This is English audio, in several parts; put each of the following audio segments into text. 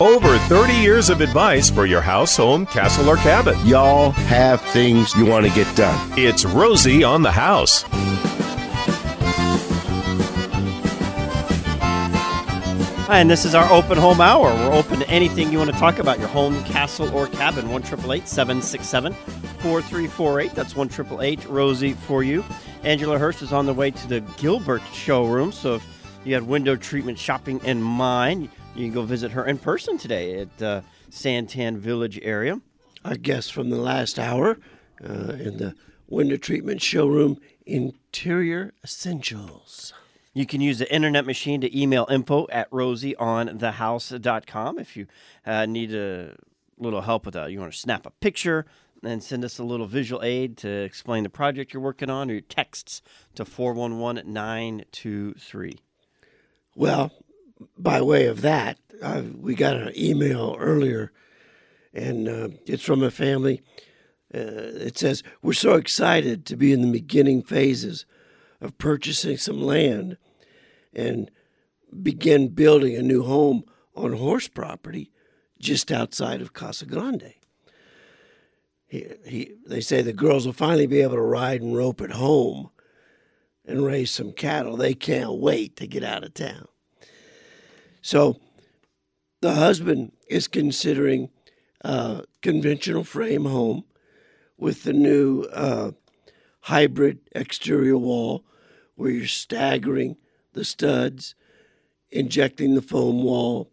Over 30 years of advice for your house, home, castle, or cabin. Y'all have things you want to get done. It's Rosie on the House. Hi, and this is our open home hour. We're open to anything you want to talk about your home, castle, or cabin. 1 767 4348. That's 1 Rosie for you. Angela Hurst is on the way to the Gilbert showroom. So if you had window treatment shopping in mind, you can go visit her in person today at uh, Santan Village area. Our guest from the last hour uh, in the window treatment showroom, Interior Essentials. You can use the internet machine to email info at rosieonthehouse.com if you uh, need a little help with that. You want to snap a picture and send us a little visual aid to explain the project you're working on or your texts to 411 923. Well, by way of that, uh, we got an email earlier, and uh, it's from a family. Uh, it says, We're so excited to be in the beginning phases of purchasing some land and begin building a new home on horse property just outside of Casa Grande. He, he, they say the girls will finally be able to ride and rope at home and raise some cattle. They can't wait to get out of town. So the husband is considering a conventional frame home with the new uh, hybrid exterior wall where you're staggering the studs, injecting the foam wall,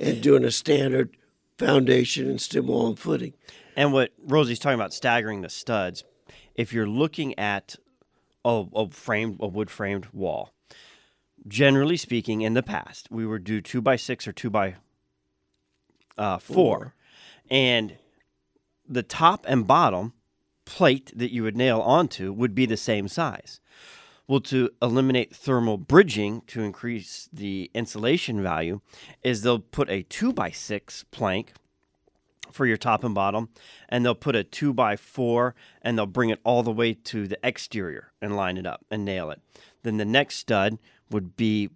and doing a standard foundation and stem wall and footing. And what Rosie's talking about, staggering the studs, if you're looking at a, a framed, a wood framed wall, generally speaking, in the past, we would do two by six or two by uh, four. four. And the top and bottom plate that you would nail onto would be the same size. Well, to eliminate thermal bridging to increase the insulation value, is they'll put a two by six plank for your top and bottom, and they'll put a two by four and they'll bring it all the way to the exterior and line it up and nail it. Then the next stud would be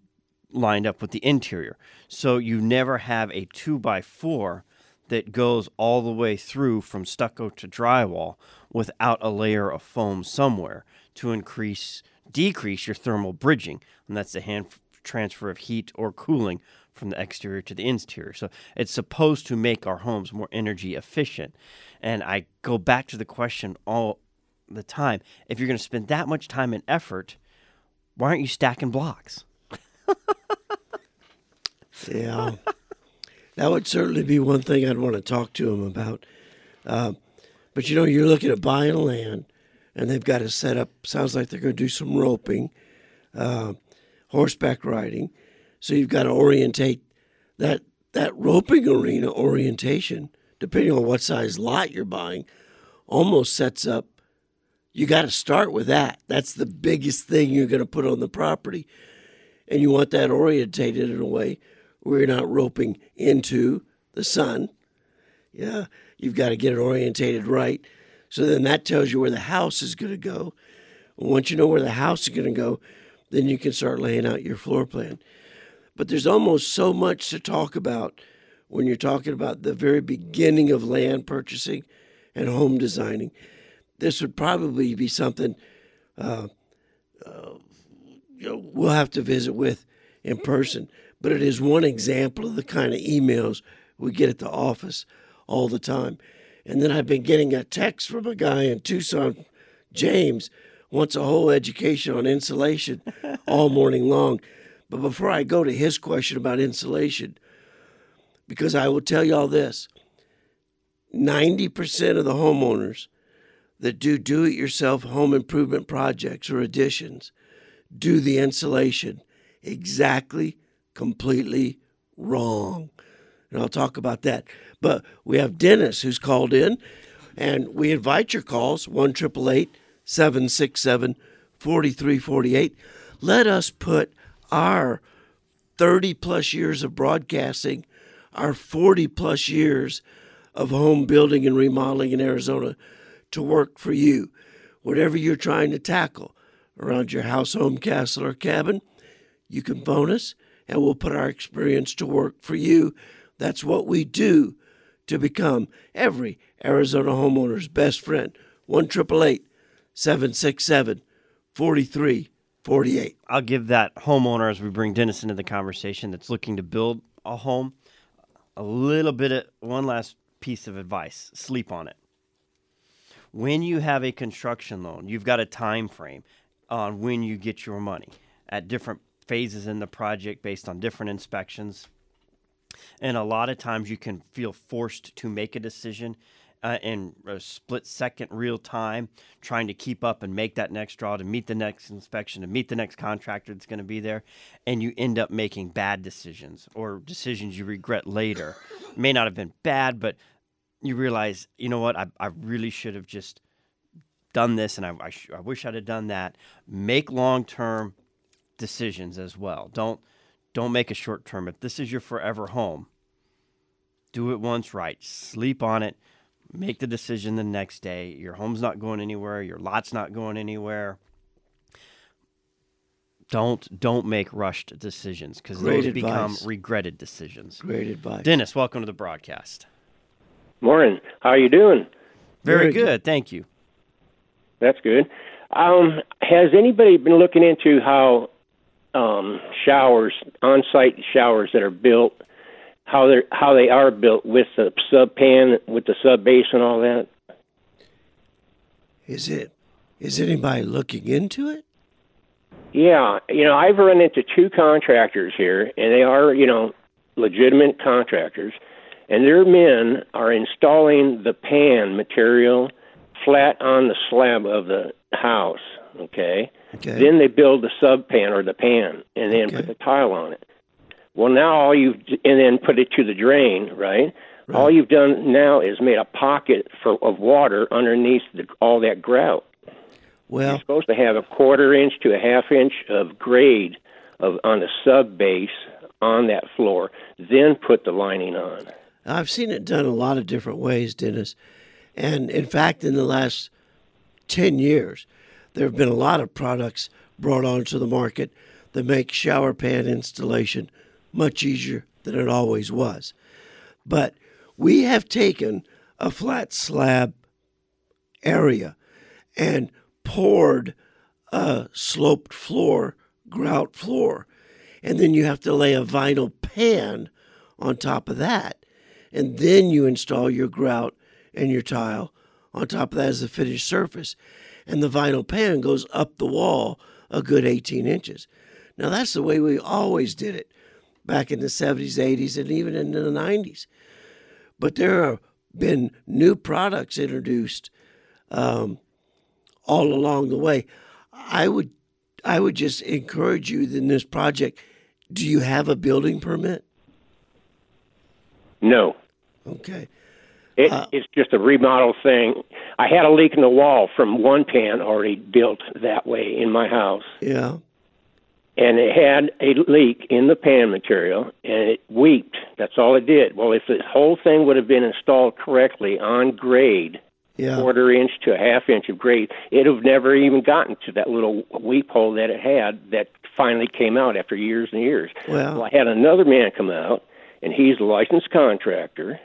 lined up with the interior. So you never have a two by four that goes all the way through from stucco to drywall without a layer of foam somewhere to increase decrease your thermal bridging and that's the hand transfer of heat or cooling from the exterior to the interior. So it's supposed to make our homes more energy efficient. And I go back to the question all the time. If you're going to spend that much time and effort, why aren't you stacking blocks? yeah, that would certainly be one thing I'd want to talk to him about. Uh, but you know, you're looking at buying land, and they've got to set up. Sounds like they're going to do some roping, uh, horseback riding. So you've got to orientate that that roping arena orientation, depending on what size lot you're buying, almost sets up you got to start with that. That's the biggest thing you're going to put on the property. And you want that orientated in a way where you're not roping into the sun. Yeah, you've got to get it orientated right. So then that tells you where the house is going to go. And once you know where the house is going to go, then you can start laying out your floor plan. But there's almost so much to talk about when you're talking about the very beginning of land purchasing and home designing this would probably be something uh, uh, you know, we'll have to visit with in person. But it is one example of the kind of emails we get at the office all the time. And then I've been getting a text from a guy in Tucson, James, wants a whole education on insulation all morning long. But before I go to his question about insulation, because I will tell you all this 90% of the homeowners that do do it yourself home improvement projects or additions do the insulation exactly, completely wrong. And I'll talk about that. But we have Dennis who's called in, and we invite your calls 1 767 4348. Let us put our 30 plus years of broadcasting, our 40 plus years of home building and remodeling in Arizona to work for you. Whatever you're trying to tackle around your house, home, castle, or cabin, you can phone us and we'll put our experience to work for you. That's what we do to become every Arizona homeowner's best friend. 1 767 4348. I'll give that homeowner, as we bring Dennis into the conversation, that's looking to build a home, a little bit of one last piece of advice sleep on it. When you have a construction loan, you've got a time frame on when you get your money at different phases in the project based on different inspections. And a lot of times you can feel forced to make a decision uh, in a split second real time, trying to keep up and make that next draw to meet the next inspection, to meet the next contractor that's going to be there. And you end up making bad decisions or decisions you regret later. May not have been bad, but you realize, you know what, I, I really should have just done this and I, I, sh- I wish I'd have done that. Make long term decisions as well. Don't don't make a short term. If this is your forever home, do it once right. Sleep on it. Make the decision the next day. Your home's not going anywhere. Your lot's not going anywhere. Don't don't make rushed decisions because those Great become regretted decisions. Great advice. Dennis, welcome to the broadcast. Morning. How are you doing? Very, Very good. good. Thank you. That's good. Um, has anybody been looking into how um, showers, on-site showers that are built, how they how they are built with the sub pan, with the sub base, and all that? Is it? Is anybody looking into it? Yeah, you know, I've run into two contractors here, and they are, you know, legitimate contractors, and their men are installing the pan material flat on the slab of the house. Okay. Okay. Then they build the sub pan or the pan, and then Okay. put the tile on it. Well, now all you've and then put it to the drain, right? All you've done now is made a pocket for of water underneath the, all that grout. well, You're supposed to have a quarter inch to a half inch of grade of on the sub base on that floor, then put the lining on. I've seen it done a lot of different ways, Dennis. And in fact, in the last 10 years, there have been a lot of products brought onto the market that make shower pan installation much easier than it always was. But we have taken a flat slab area and poured a sloped floor, grout floor. And then you have to lay a vinyl pan on top of that. And then you install your grout and your tile on top of that is the finished surface. And the vinyl pan goes up the wall a good 18 inches. Now, that's the way we always did it back in the 70s, 80s, and even in the 90s. But there have been new products introduced um, all along the way. I would, I would just encourage you in this project. Do you have a building permit? No, Okay. it, Uh, it's just a remodel thing. I had a leak in the wall from one pan already built that way in my house. Yeah. and it had a leak in the pan material and it weeped. That's all it did. Well, if the whole thing would have been installed correctly on grade, Yeah. quarter inch to a half inch of grade, it'd have never even gotten to that little weep hole that it had that finally came out after years and years. Well- well I had another man come out and he's a licensed contractor,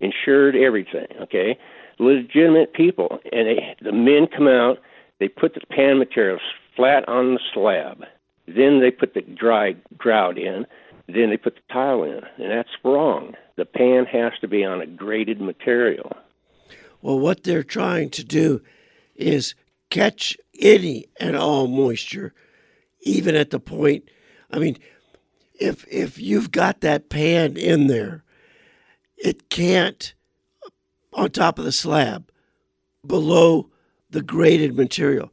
insured everything, okay? Legitimate people. And they, the men come out, they put the pan materials flat on the slab. Then they put the dry grout in. Then they put the tile in. And that's wrong. The pan has to be on a graded material. Well, what they're trying to do is catch any and all moisture, even at the point. I mean, if if you've got that pan in there, it can't on top of the slab, below the graded material,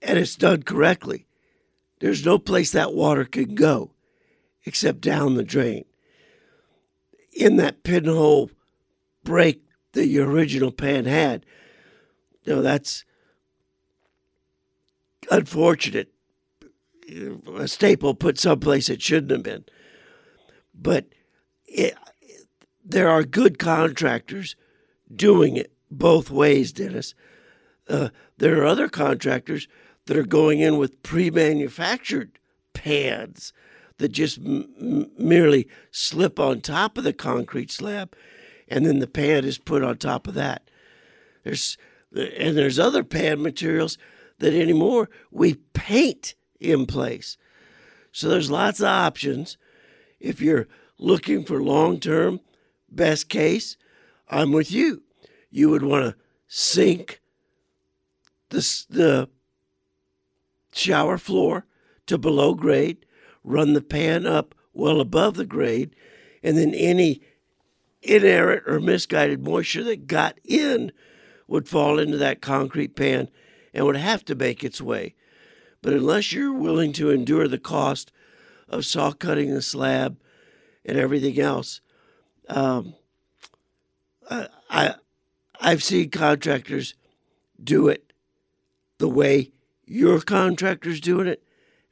and it's done correctly. There's no place that water can go except down the drain. In that pinhole break that your original pan had. You know, that's unfortunate. A staple put someplace it shouldn't have been. But it, there are good contractors doing it both ways, Dennis. Uh, there are other contractors that are going in with pre manufactured pads that just m- merely slip on top of the concrete slab, and then the pad is put on top of that. There's and there's other pad materials that anymore we paint in place. So there's lots of options. If you're looking for long term, best case, I'm with you. You would want to sink the, the shower floor to below grade, run the pan up well above the grade, and then any inerrant or misguided moisture that got in would fall into that concrete pan and would have to make its way. But unless you're willing to endure the cost of saw cutting the slab and everything else, um, I, I I've seen contractors do it the way your contractor's doing it,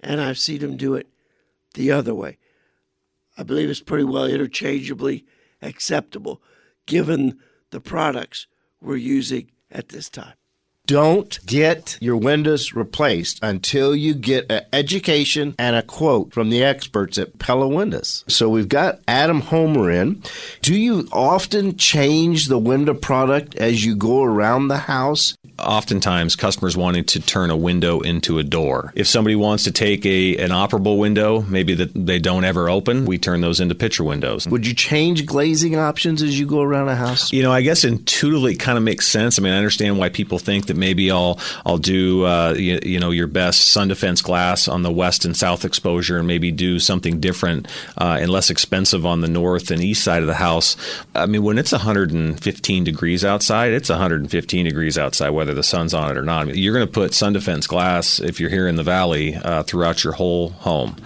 and I've seen them do it the other way. I believe it's pretty well interchangeably acceptable given the products we're using at this time. Don't get your windows replaced until you get an education and a quote from the experts at Pella Windows. So we've got Adam Homer in. Do you often change the window product as you go around the house? oftentimes customers wanting to turn a window into a door. If somebody wants to take a an operable window, maybe that they don't ever open, we turn those into picture windows. Would you change glazing options as you go around a house? You know, I guess intuitively it kind of makes sense. I mean, I understand why people think that maybe I'll I'll do uh, you, you, know your best sun defense glass on the west and south exposure, and maybe do something different uh, and less expensive on the north and east side of the house. I mean, when it's 115 degrees outside, it's 115 degrees outside, whether the sun's on it or not. I mean, you're going to put sun defense glass if you're here in the valley uh, throughout your whole home.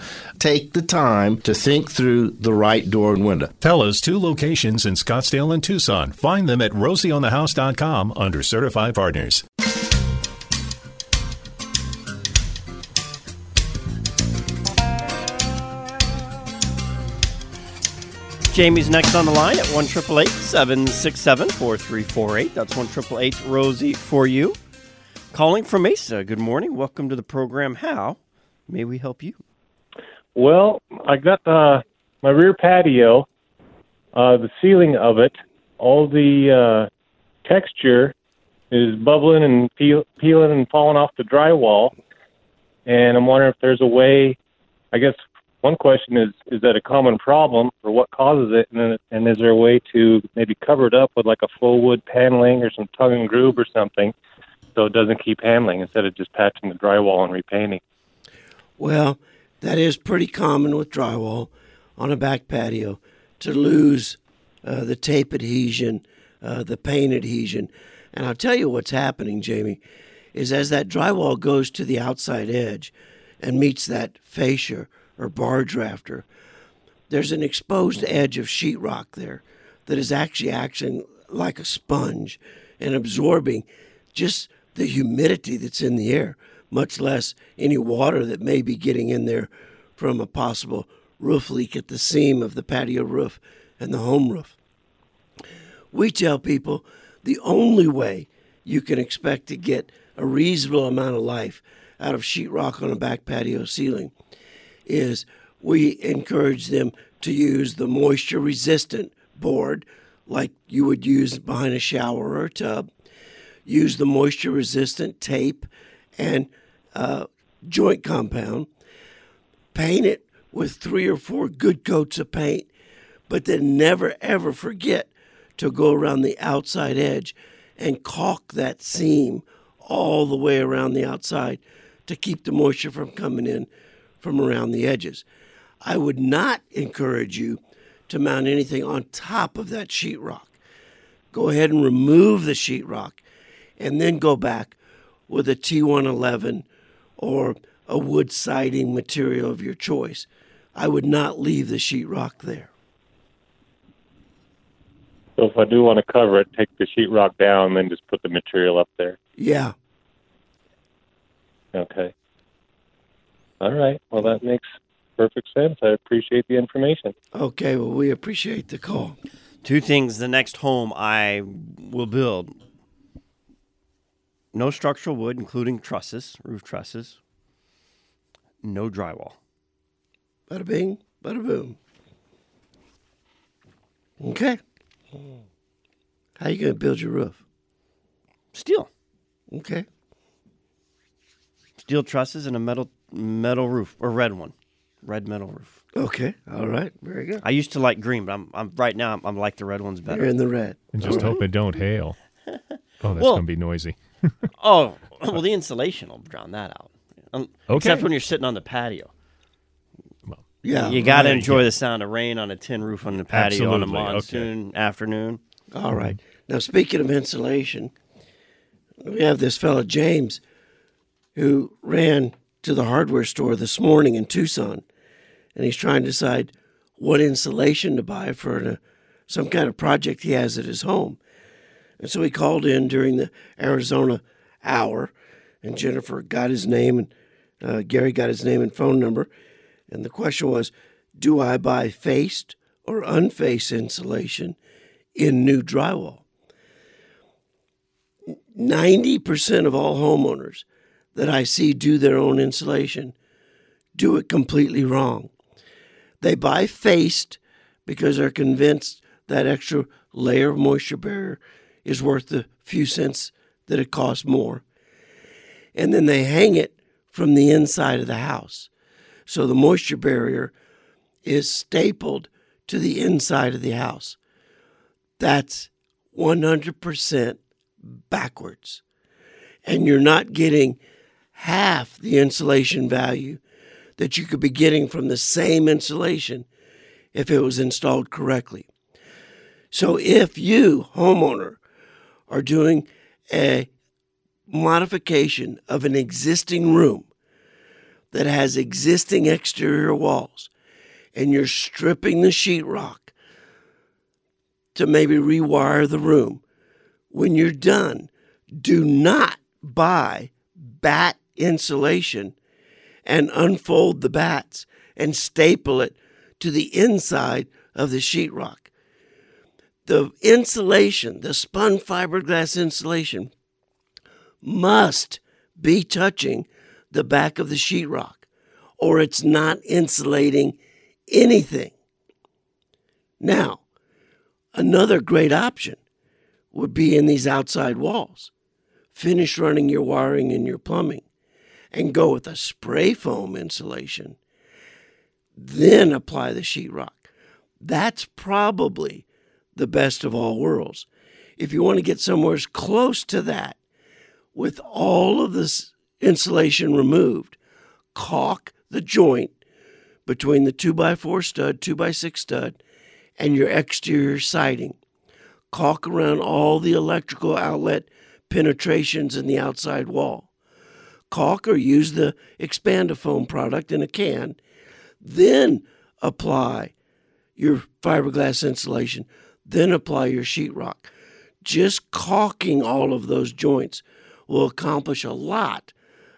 Take the time to think through the right door and window. Pella's two locations in Scottsdale and Tucson. Find them at rosieonthehouse.com under certified partners. Jamie's next on the line at 1 767 4348. That's 1 Rosie for you. Calling from Mesa. Good morning. Welcome to the program. How may we help you? Well, I got uh, my rear patio, uh, the ceiling of it, all the uh, texture is bubbling and peel, peeling and falling off the drywall. And I'm wondering if there's a way, I guess one question is is that a common problem or what causes it? And, and is there a way to maybe cover it up with like a full wood paneling or some tongue and groove or something so it doesn't keep handling instead of just patching the drywall and repainting? Well that is pretty common with drywall on a back patio to lose uh, the tape adhesion uh, the paint adhesion. And i'll tell you what's happening jamie is as that drywall goes to the outside edge and meets that fascia or barge rafter, there's an exposed edge of sheetrock there that is actually acting like a sponge and absorbing just the humidity that's in the air, much less any water that may be getting in there from a possible roof leak at the seam of the patio roof and the home roof. We tell people the only way you can expect to get a reasonable amount of life out of sheetrock on a back patio ceiling is we encourage them to use the moisture resistant board like you would use behind a shower or a tub. Use the moisture resistant tape and uh, joint compound. Paint it with three or four good coats of paint, but then never ever forget to go around the outside edge and caulk that seam all the way around the outside to keep the moisture from coming in from around the edges. I would not encourage you to mount anything on top of that sheetrock. Go ahead and remove the sheetrock and then go back with a T111 or a wood siding material of your choice. I would not leave the sheetrock there. So if I do want to cover it, take the sheetrock down and then just put the material up there. Yeah. Okay. All right. Well, that makes perfect sense. I appreciate the information. Okay. Well, we appreciate the call. Two things. The next home I will build no structural wood, including trusses, roof trusses, no drywall. Bada bing, bada boom. Okay. How you going to build your roof? Steel. Okay. Steel trusses and a metal metal roof or red one, red metal roof. Okay. All right. Very good. I used to like green, but I'm, I'm right now I'm, I'm like the red ones You're better. in the red. And just hope it don't hail. Oh, that's Well- gonna be noisy. Oh, well, the insulation will drown that out. Um, Except Okay. when you're sitting on the patio. Well yeah. You got to right. enjoy the sound of rain on a tin roof on the patio on a Absolutely, okay. monsoon afternoon. All right. Now, speaking of insulation, we have this fellow, James, who ran to the hardware store this morning in Tucson, and he's trying to decide what insulation to buy for an, uh, some kind of project he has at his home. And so he called in during the Arizona hour, and Jennifer got his name, and uh, Gary got his name and phone number. And the question was Do I buy faced or unfaced insulation in new drywall? 90% of all homeowners that I see do their own insulation do it completely wrong. They buy faced because they're convinced that extra layer of moisture barrier is worth the few cents that it costs more. And then they hang it from the inside of the house. So the moisture barrier is stapled to the inside of the house. That's 100% backwards. And you're not getting half the insulation value that you could be getting from the same insulation if it was installed correctly. So if you, homeowner, are doing a modification of an existing room that has existing exterior walls and you're stripping the sheetrock to maybe rewire the room, when you're done, do not buy batt insulation and unfold the batts and staple it to the inside of the sheetrock. The insulation, the spun fiberglass insulation, must be touching the back of the sheetrock, or it's not insulating anything. Now, another great option would be in these outside walls. Finish running your wiring and your plumbing and go with a spray foam insulation. Then apply the sheetrock. That's probably the best of all worlds. If you want to get somewhere as close to that, with all of this insulation removed, caulk the joint between the 2x4 stud, 2x6 stud, and your exterior siding. Caulk around all the electrical outlet penetrations in the outside wall. Caulk or use the Expandifoam product in a can. Then apply your fiberglass insulation. Then apply your sheetrock. Just caulking all of those joints will accomplish a lot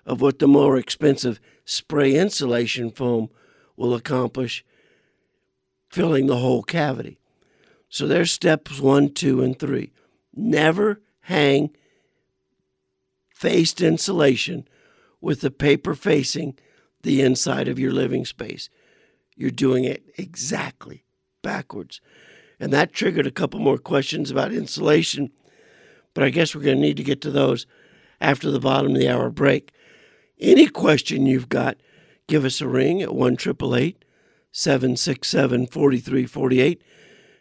of what the more expensive spray insulation foam will accomplish filling the whole cavity. So there's steps one, two, and three. Never hang faced insulation with the paper facing the inside of your living space. You're doing it exactly backwards. And that triggered a couple more questions about insulation, but I guess we're going to need to get to those after the bottom of the hour break. Any question you've got, give us a ring at 1 767 4348,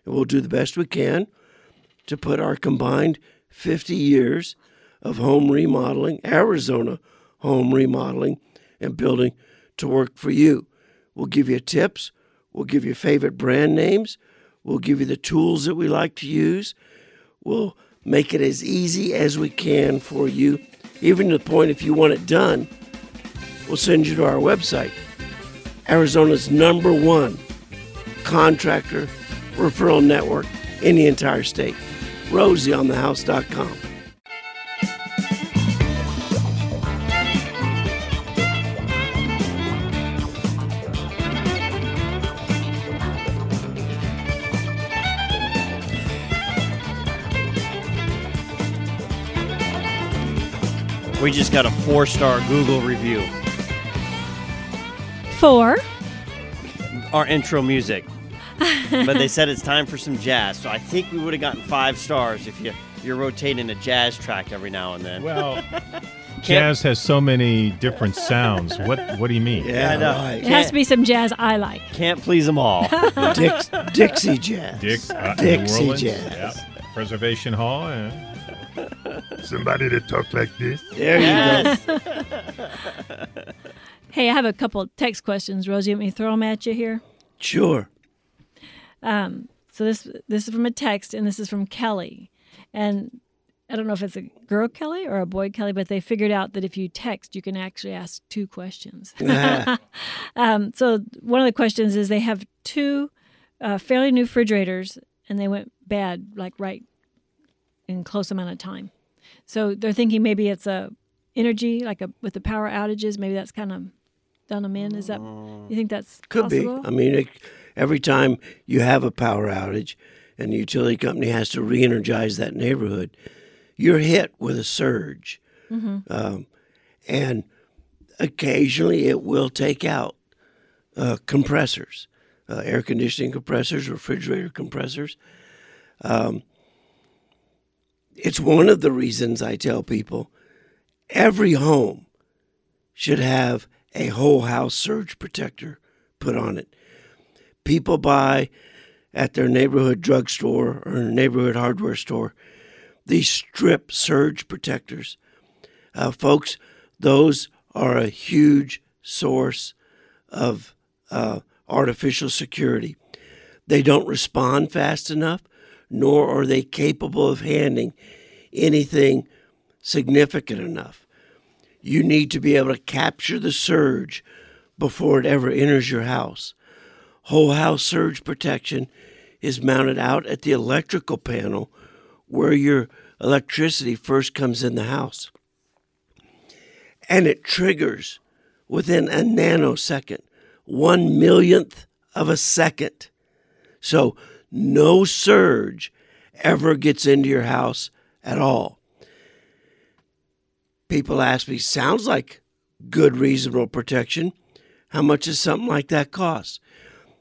and we'll do the best we can to put our combined 50 years of home remodeling, Arizona home remodeling, and building to work for you. We'll give you tips, we'll give you favorite brand names, we'll give you the tools that we like to use. We'll make it as easy as we can for you, even to the point if you want it done, we'll send you to our website. Arizona's number one contractor referral network in the entire state. RosieOnTheHouse.com. We just got a four star Google review. Four. our intro music. but they said it's time for some jazz. So I think we would have gotten five stars if you you're rotating a jazz track every now and then. Well, jazz has so many different sounds. What What do you mean? Yeah, I know. right. It has to be some jazz I like. Can't please them all. Dix, Dixie jazz. Dix, uh, Dixie New jazz. yeah. Preservation Hall. yeah. Somebody that talk like this. There you Yes. Hey, I have a couple text questions. Rosie, let me throw them at you here. go. Sure. So this this is from a text, and this is from Kelly, and I don't know if it's a girl Kelly or a boy Kelly, but they figured out that if you text, you can actually ask two questions. um, so one of the questions is they have two uh, fairly new refrigerators, and they went bad like right in close amount of time. So they're thinking maybe it's a energy like a with the power outages. Maybe that's kind of done them in. Is that you think that's Could possible? be. I mean, it, every time you have a power outage and the utility company has to re energize that neighborhood, you're hit with a surge. Um, and occasionally it will take out uh, compressors, uh, air conditioning compressors, refrigerator compressors. Um, it's one of the reasons I tell people every home should have a whole house surge protector put on it. People buy at their neighborhood drugstore or neighborhood hardware store these strip surge protectors. Uh, folks, those are a huge source of uh, artificial security. They don't respond fast enough, nor are they capable of handling anything significant enough. You need to be able to capture the surge before it ever enters your house. Whole house surge protection is mounted out at the electrical panel where your electricity first comes in the house. And it triggers within a nanosecond, one millionth of a second. So no surge ever gets into your house at all. People ask me, sounds like good, reasonable protection. How much does something like that cost?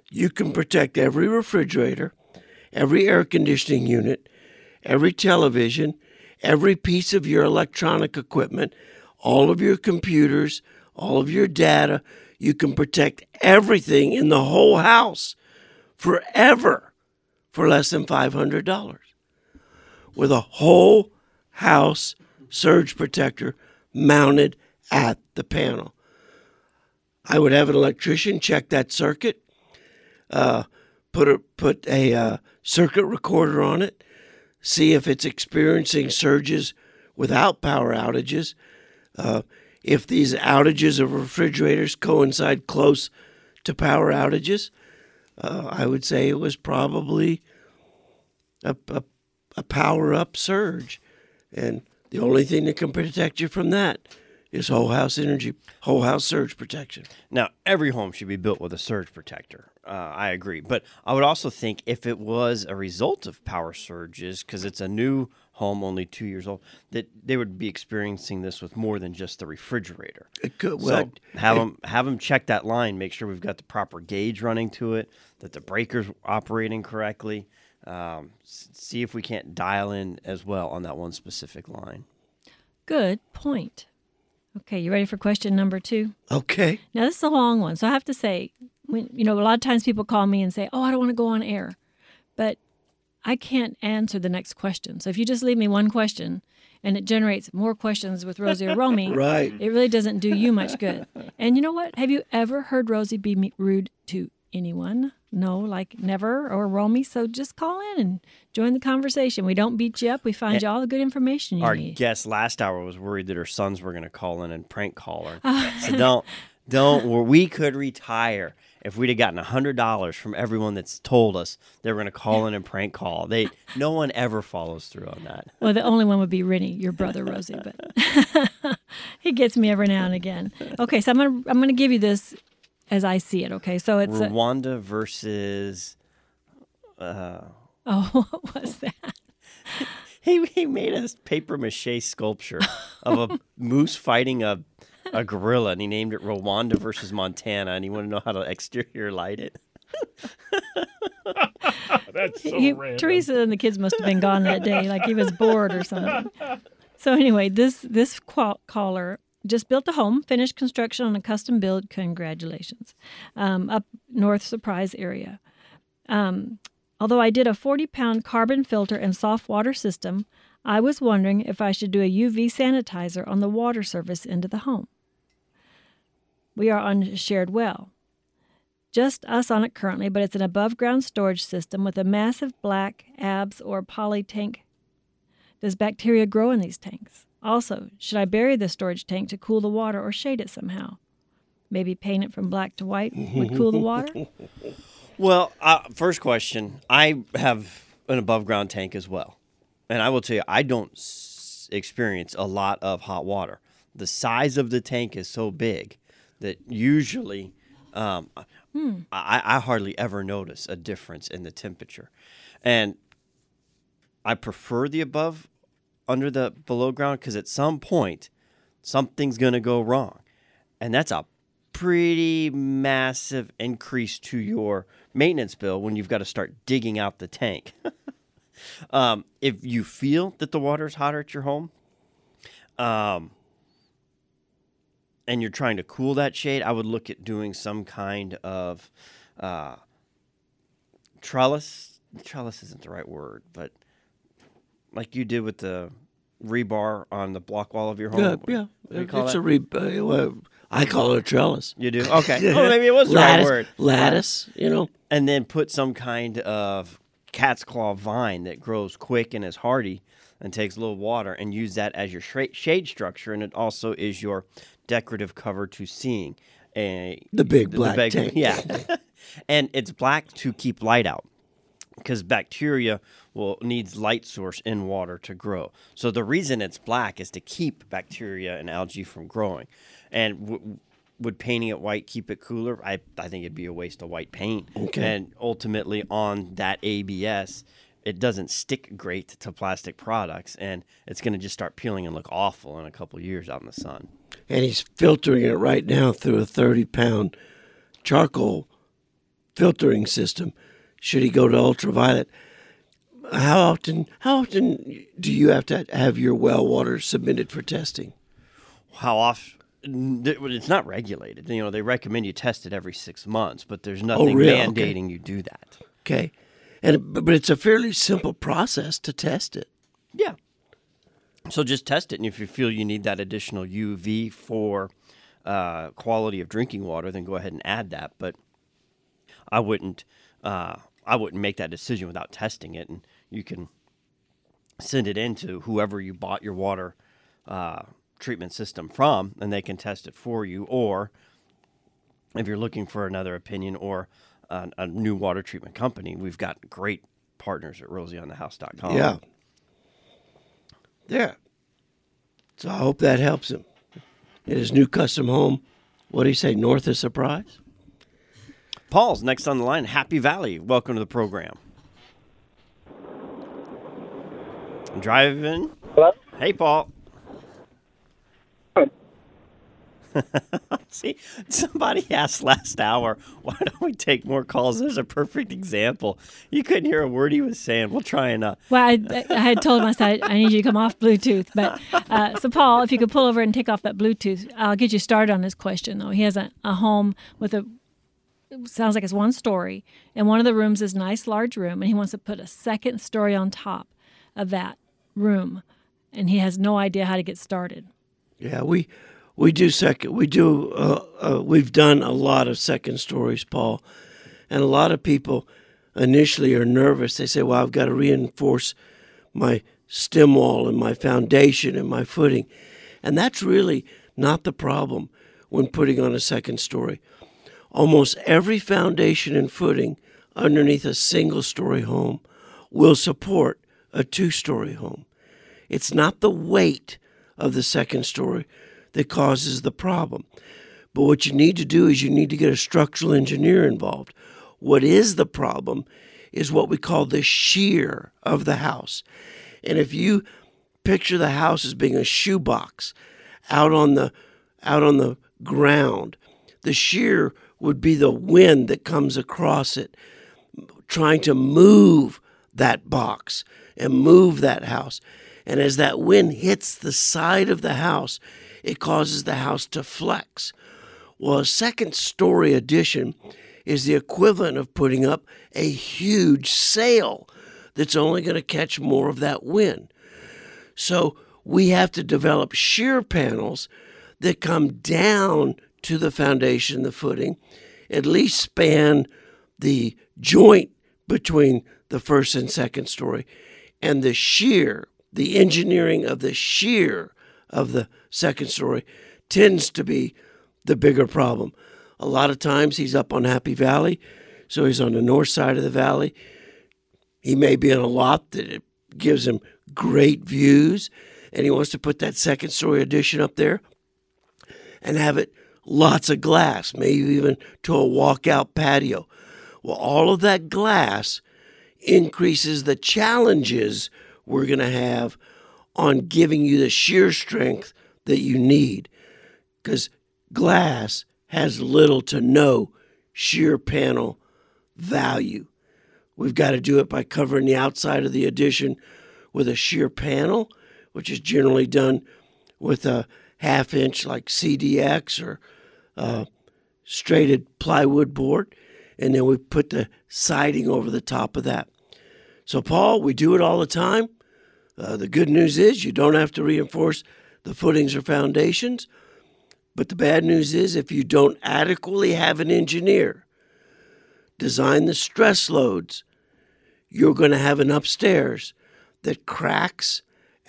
You can protect every refrigerator, every air conditioning unit, every television, every piece of your electronic equipment, all of your computers, all of your data. You can protect everything in the whole house forever for less than $500 with a whole house surge protector mounted at the panel. I would have an electrician check that circuit, uh, put a put a uh, circuit recorder on it, see if it's experiencing surges without power outages. Uh, if these outages of refrigerators coincide close to power outages, uh, I would say it was probably a, a, a power up surge. And the only thing that can protect you from that is whole house energy, whole house surge protection. Now, every home should be built with a surge protector. Uh, I agree. But I would also think if it was a result of power surges, because it's a new home, only two years old, that they would be experiencing this with more than just the refrigerator. It could, So well, have them have them check that line, make sure we've got the proper gauge running to it, that the breaker's operating correctly. Um, see if we can't dial in as well on that one specific line. Good point. Okay, you ready for question number two? okay. Now this is a long one, so I have to say, when you know, a lot of times people call me and say, "Oh, I don't want to go on air," but I can't answer the next question. So if you just leave me one question and it generates more questions with Rosie or Romey, Right. it really doesn't do you much good. And you know what? Have you ever heard Rosie be rude to anyone? No, like never, or Romey. So just call in and join the conversation. We don't beat you up. We find you all the good information you Our need. guest last hour was worried that her sons were going to call in and prank call her. so don't, don't. We could retire if we'd have gotten hundred dollars from everyone that's told us they were going to call in and prank call. They, no one ever follows through on that. Well, the only one would be Rennie, your brother Rosie, but he gets me every now and again. Okay, so I'm gonna I'm gonna give you this as I see it. Okay, so it's a, Rwanda versus. Uh, oh, what was that? he he made a paper mache sculpture of a moose fighting a a gorilla, and he named it Rwanda versus Montana, and he wanted to know how to exterior light it. That's so He- random. Teresa and the kids must have been gone that day, like he was bored or something. So anyway, this this qual- caller just built a home, finished construction on a custom build. Congratulations, um, up North Surprise area. Um, although I did a 40 pound carbon filter and soft water system, I was wondering if I should do a UV sanitizer on the water surface into the home. We are on a shared well. Just us on it currently, but it's an above ground storage system with a massive black abs or poly tank. Does bacteria grow in these tanks? Also, should I bury the storage tank to cool the water or shade it somehow? Maybe paint it from black to white would cool the water? Well, uh, first question. I have an above ground tank as well. And I will tell you, I don't s- experience a lot of hot water. The size of the tank is so big that usually um, I, I hardly ever notice a difference in the temperature. And I prefer the above under the below ground because at some point something's going to go wrong. And that's a pretty massive increase to your maintenance bill when you've got to start digging out the tank. um, if you feel that the water is hotter at your home, um, and you're trying to cool that shade, I would look at doing some kind of uh, trellis. Trellis isn't the right word, but like you did with the rebar on the block wall of your home. Yeah, yeah. It's that? a re. Uh, well, I call it a trellis. You do? Okay. Well, maybe it was the right lattice, word. Lattice, you know. and then put some kind of cat's claw vine that grows quick and is hardy and takes a little water and use that as your shade structure and it also is your decorative cover to seeing a The big black tank. yeah and it's black to keep light out because bacteria will needs light source in water to grow. So the reason it's black is to keep bacteria and algae from growing. And w- would painting it white keep it cooler? I I think it'd be a waste of white paint. Okay. And ultimately on that ABS, it doesn't stick great to plastic products, and it's going to just start peeling and look awful in a couple years out in the sun. And he's filtering it right now through a 30 pound charcoal filtering system. Should he go to ultraviolet? How often how often do you have to have your well water submitted for testing? How often it's not regulated. You know they recommend you test it every six months but there's oh, nothing Oh, really? Okay. mandating you do that. Okay. And but it's a fairly simple process to test it. Yeah so just test it and if you feel you need that additional uv for uh, quality of drinking water then go ahead and add that but i wouldn't uh, i wouldn't make that decision without testing it and you can send it in to whoever you bought your water uh, treatment system from, and they can test it for you. Or if you're looking for another opinion or a, a new water treatment company, we've got great partners at rosieonthehouse.com. yeah there so i hope that helps him in his new custom home what do you say north of surprise Paul's next on the line. Happy Valley. Welcome to the program. Driving. Hello? Hey, Paul. See, somebody asked last hour, why don't we take more calls? There's a perfect example. You couldn't hear a word he was saying. We'll try and uh, Well, I, I had told him I said I need you to come off Bluetooth. But uh, so, Paul, if you could pull over and take off that Bluetooth, I'll get you started on this question. Though he has a, a home with a it sounds like it's one story, and one of the rooms is a nice large room, and he wants to put a second story on top of that room, and he has no idea how to get started. Yeah, we we do second. We do. Uh, uh, we've done a lot of second stories, Paul, and a lot of people initially are nervous. They say, "Well, I've got to reinforce my stem wall and my foundation and my footing," and that's really not the problem when putting on a second story. Almost every foundation and footing underneath a single story home will support a two story home. It's not the weight of the second story that causes the problem. But what you need to do is you need to get a structural engineer involved. What is the problem is what we call the shear of the house. And if you picture the house as being a shoebox out on the out on the ground, the shear would be the wind that comes across it, trying to move that box and move that house. And as that wind hits the side of the house, it causes the house to flex. Well, a second story addition is the equivalent of putting up a huge sail that's only going to catch more of that wind. So we have to develop shear panels that come down to the foundation, the footing, at least span the joint between the first and second story, and the shear, the engineering of the shear of the second story tends to be the bigger problem. A lot of times he's up on Happy Valley, so he's on the north side of the valley. He may be in a lot that gives him great views, and he wants to put that second story addition up there and have it lots of glass, maybe even to a walkout patio. Well, all of that glass increases the challenges we're going to have on giving you the shear strength that you need because glass has little to no shear panel value. We've got to do it by covering the outside of the addition with a shear panel, which is generally done with a half inch like CDX or uh, straighted plywood board, and then we put the siding over the top of that. So, Paul, we do it all the time. Uh, the good news is you don't have to reinforce the footings or foundations. But the bad news is if you don't adequately have an engineer design the stress loads, you're going to have an upstairs that cracks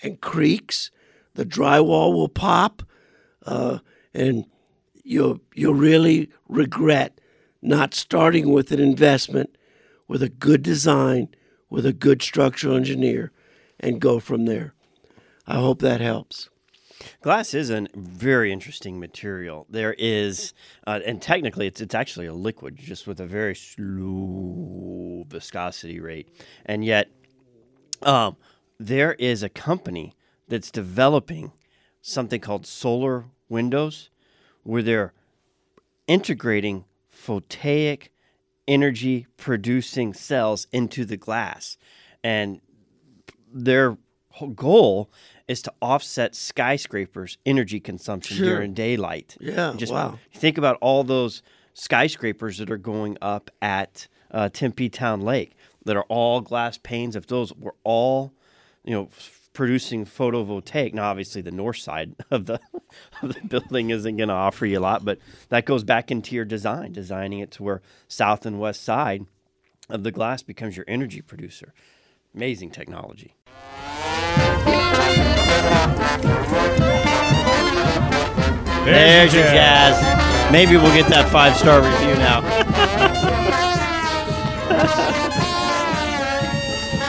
and creaks. The drywall will pop, uh, and you'll you'll really regret not starting with an investment with a good design, with a good structural engineer, and go from there. I hope that helps. Glass is a very interesting material. There is, uh, and technically, it's it's actually a liquid, just with a very slow viscosity rate, and yet, um, there is a company that's developing something called solar windows, where they're integrating photovoltaic energy producing cells into the glass, and their goal is to offset skyscrapers' energy consumption Sure. during daylight. Yeah, Just wow. think about all those skyscrapers that are going up at uh, Tempe Town Lake that are all glass panes. If those were all, you know, f- producing photovoltaic, now obviously the north side of the of the building isn't going to offer you a lot, but that goes back into your design, designing it to where south and west side of the glass becomes your energy producer. Amazing technology. There's your jazz. Maybe we'll get that five star review now.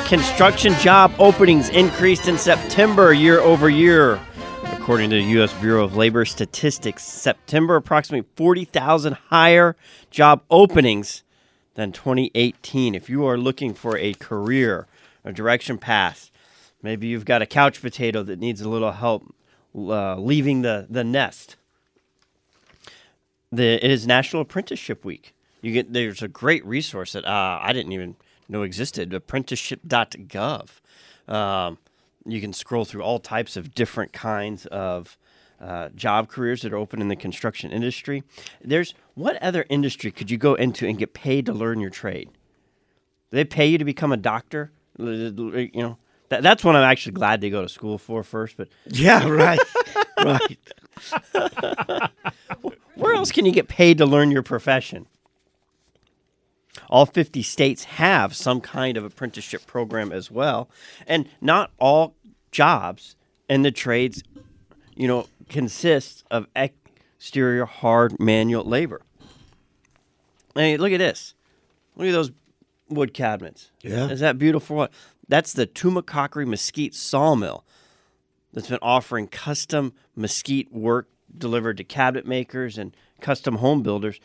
Construction job openings increased in September year over year. According to the U.S. Bureau of Labor Statistics, September approximately 40,000 higher job openings than 2018. If you are looking for a career, a direction path, maybe you've got a couch potato that needs a little help uh, leaving the, the nest. The, it is National Apprenticeship Week. You get there's a great resource that uh, I didn't even know existed, apprenticeship.gov. Um, you can scroll through all types of different kinds of uh, job careers that are open in the construction industry. There's what other industry could you go into and get paid to learn your trade? Do they pay you to become a doctor? You know, that, that's what I'm actually glad they go to school for first. But Yeah, right. right. where else can you get paid to learn your profession? All 50 states have some kind of apprenticeship program as well. And not all jobs in the trades, you know, consist of exterior hard manual labor. Hey, look at this. Look at those wood cabinets. Yeah. Is that beautiful? That's the Tumacacori Mesquite Sawmill that's been offering custom mesquite work delivered to cabinet makers and custom home builders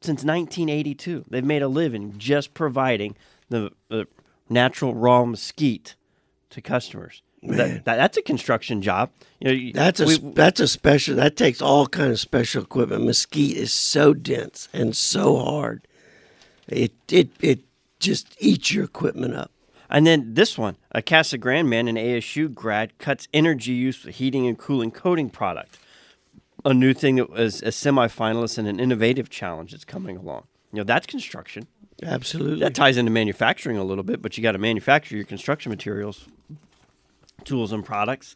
since 1982. They've made a living just providing the, the natural raw mesquite to customers. That, that, that's a construction job. You know, you- That's a we- that's a special. That takes all kind of special equipment. Mesquite is so dense and so hard. It it it just eats your equipment up. And then this one, a Casa Grande man, an ASU grad, cuts energy use with heating and cooling coating product. A new thing that was a semifinalist in an innovative challenge that's coming along. You know, that's construction. Absolutely. That ties into manufacturing a little bit, but you got to manufacture your construction materials, tools, and products.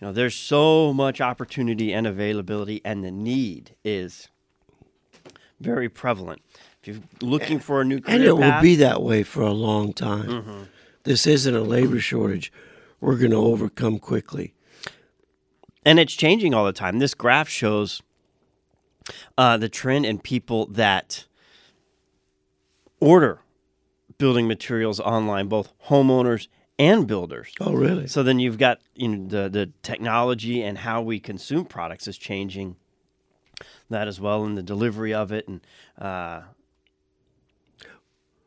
You know, there's so much opportunity and availability, and the need is very prevalent. If you're looking for a new career and it will be that way for a long time. Mm-hmm. This isn't a labor shortage. We're going to overcome quickly. and it's changing all the time. This graph shows uh, the trend in people that order building materials online, both homeowners and builders. Oh, really? So then you've got you know the the technology and how we consume products is changing that as well, and the delivery of it, and uh,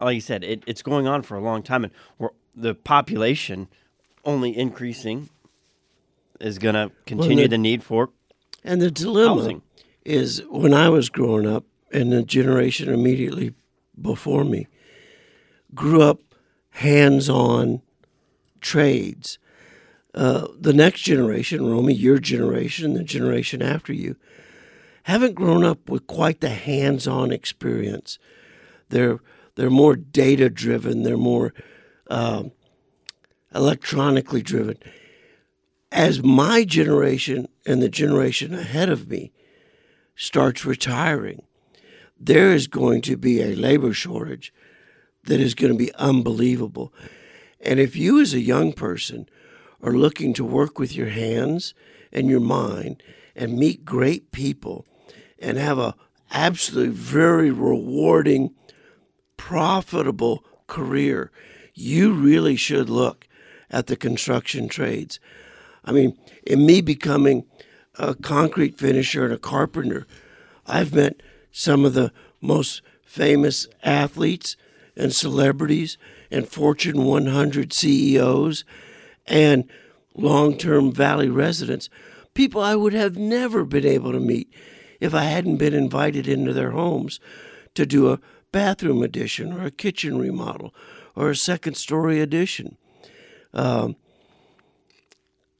like you said, it, it's going on for a long time, and we're, the population only increasing is going to continue the- the need for And the dilemma Housing. is when I was growing up, and the generation immediately before me grew up hands on trades. Uh, the next generation, Romey, your generation, the generation after you, haven't grown up with quite the hands on experience. They're, they're more data driven, they're more um, electronically driven. As my generation and the generation ahead of me starts retiring, there is going to be a labor shortage that is going to be unbelievable. And if you, as a young person, are looking to work with your hands and your mind and meet great people and have a absolutely very rewarding, profitable career, you really should look at the construction trades. I mean, in me becoming a concrete finisher and a carpenter, I've met some of the most famous athletes and celebrities and Fortune 100 CEOs and long term Valley residents, people I would have never been able to meet if I hadn't been invited into their homes to do a bathroom addition or a kitchen remodel or a second story addition. Um,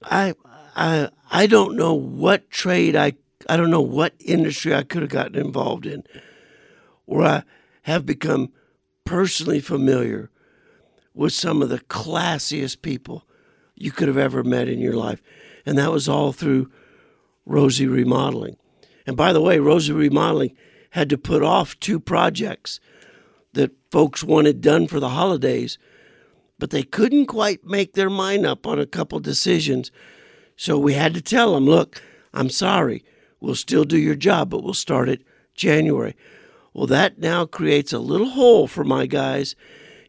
I, I, I don't know what trade I, I don't know what industry I could have gotten involved in where I have become personally familiar with some of the classiest people you could have ever met in your life. And that was all through Rosie Remodeling. And by the way, Rosie Remodeling had to put off two projects folks wanted done for the holidays, but they couldn't quite make their mind up on a couple decisions. So we had to tell them, look, I'm sorry, we'll still do your job, but we'll start it January. Well, that now creates a little hole for my guys.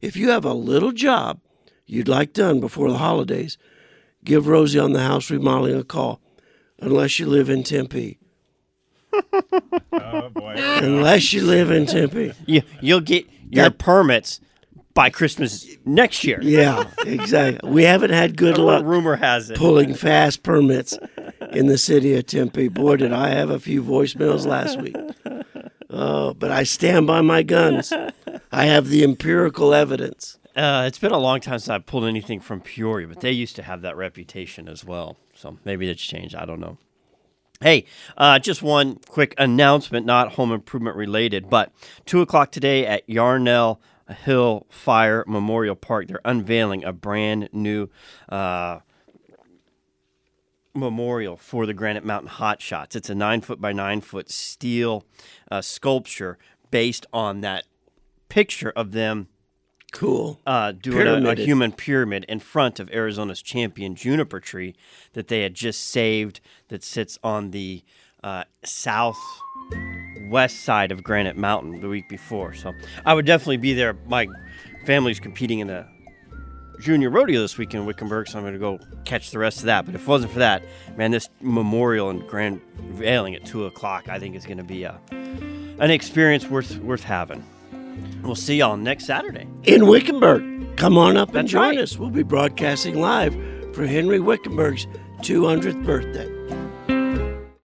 If you have a little job you'd like done before the holidays, give Rosie on the house remodeling a call, unless you live in Tempe. Oh boy. Unless you live in Tempe. you. You'll get your That- permits by Christmas next year. Yeah, exactly. We haven't had good luck rumor has it. pulling fast permits in the city of Tempe. Boy, did I have a few voicemails last week. Oh, but I stand by my guns. I have the empirical evidence. Uh, it's been a long time since I pulled anything from Peoria, but they used to have that reputation as well. So maybe it's changed. I don't know. Hey, uh, just one quick announcement, not home improvement related, but two o'clock today at Yarnell Hill Fire Memorial Park, they're unveiling a brand new uh, memorial for the Granite Mountain Hot Shots. It's a nine foot by nine foot steel uh, sculpture based on that picture of them Cool. uh, doing a, a human pyramid in front of Arizona's champion juniper tree that they had just saved that sits on the uh, south west side of Granite Mountain the week before. So I would definitely be there. My family's competing in the junior rodeo this week in Wickenburg, so I'm going to go catch the rest of that. But if it wasn't for that, man, this memorial and grand veiling at two o'clock, I think is going to be a, an experience worth worth having. We'll see y'all next Saturday. In Wickenburg. Come on up and join right. us. We'll be broadcasting live for Henry Wickenburg's 200th birthday.